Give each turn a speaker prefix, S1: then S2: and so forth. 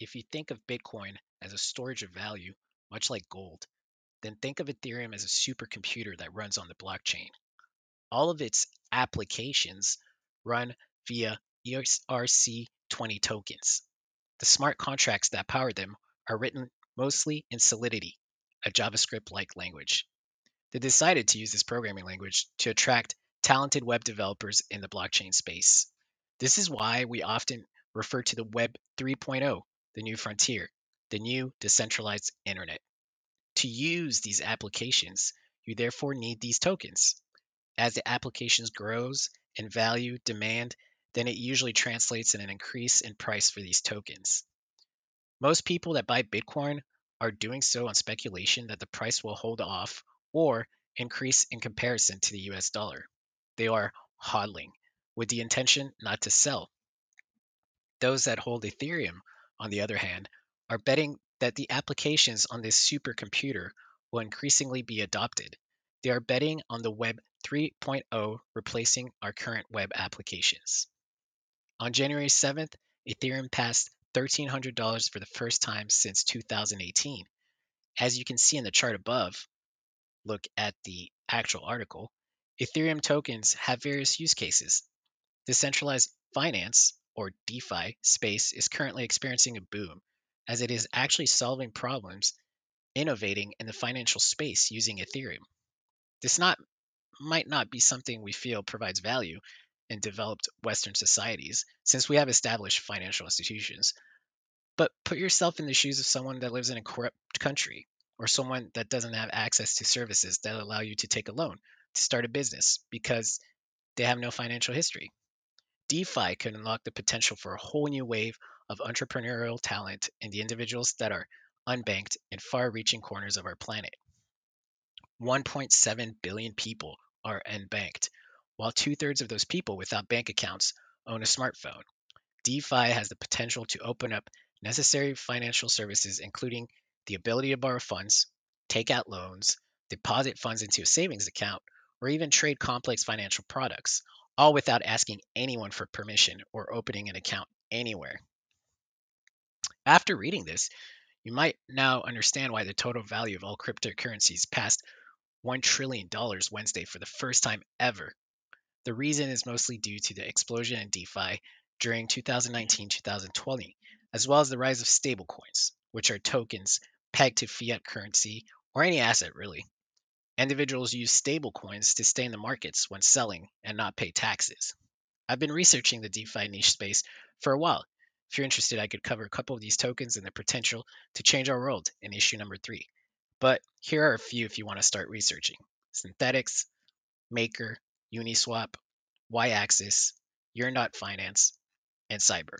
S1: if you think of Bitcoin as a storage of value, much like gold, then think of Ethereum as a supercomputer that runs on the blockchain. All of its applications run via ERC20 tokens. The smart contracts that power them are written mostly in Solidity, a JavaScript like language. They decided to use this programming language to attract talented web developers in the blockchain space. This is why we often refer to the Web 3.0, the new frontier, the new decentralized internet. To use these applications, you therefore need these tokens. As the applications grows in value, demand, then it usually translates in an increase in price for these tokens. Most people that buy Bitcoin are doing so on speculation that the price will hold off or increase in comparison to the US dollar. They are hodling with the intention not to sell. Those that hold Ethereum, on the other hand, are betting that the applications on this supercomputer will increasingly be adopted. They are betting on the Web 3.0 replacing our current web applications. On January 7th, Ethereum passed $1,300 for the first time since 2018. As you can see in the chart above, look at the actual article, Ethereum tokens have various use cases. Decentralized finance, or DeFi, space is currently experiencing a boom as it is actually solving problems, innovating in the financial space using Ethereum. This not might not be something we feel provides value in developed Western societies, since we have established financial institutions. But put yourself in the shoes of someone that lives in a corrupt country, or someone that doesn't have access to services that allow you to take a loan to start a business because they have no financial history. DeFi could unlock the potential for a whole new wave of entrepreneurial talent in the individuals that are unbanked in far reaching corners of our planet. 1.7 billion people are unbanked, while two thirds of those people without bank accounts own a smartphone. DeFi has the potential to open up necessary financial services, including the ability to borrow funds, take out loans, deposit funds into a savings account, or even trade complex financial products, all without asking anyone for permission or opening an account anywhere. After reading this, you might now understand why the total value of all cryptocurrencies passed $1 trillion Wednesday for the first time ever. The reason is mostly due to the explosion in DeFi during 2019 2020, as well as the rise of stablecoins, which are tokens pegged to fiat currency or any asset really. Individuals use stablecoins to stay in the markets when selling and not pay taxes. I've been researching the DeFi niche space for a while. If you're interested, I could cover a couple of these tokens and their potential to change our world in issue number three. But here are a few if you want to start researching Synthetix, Maker, Uniswap, Y Axis, Yearn.finance, and Cyber.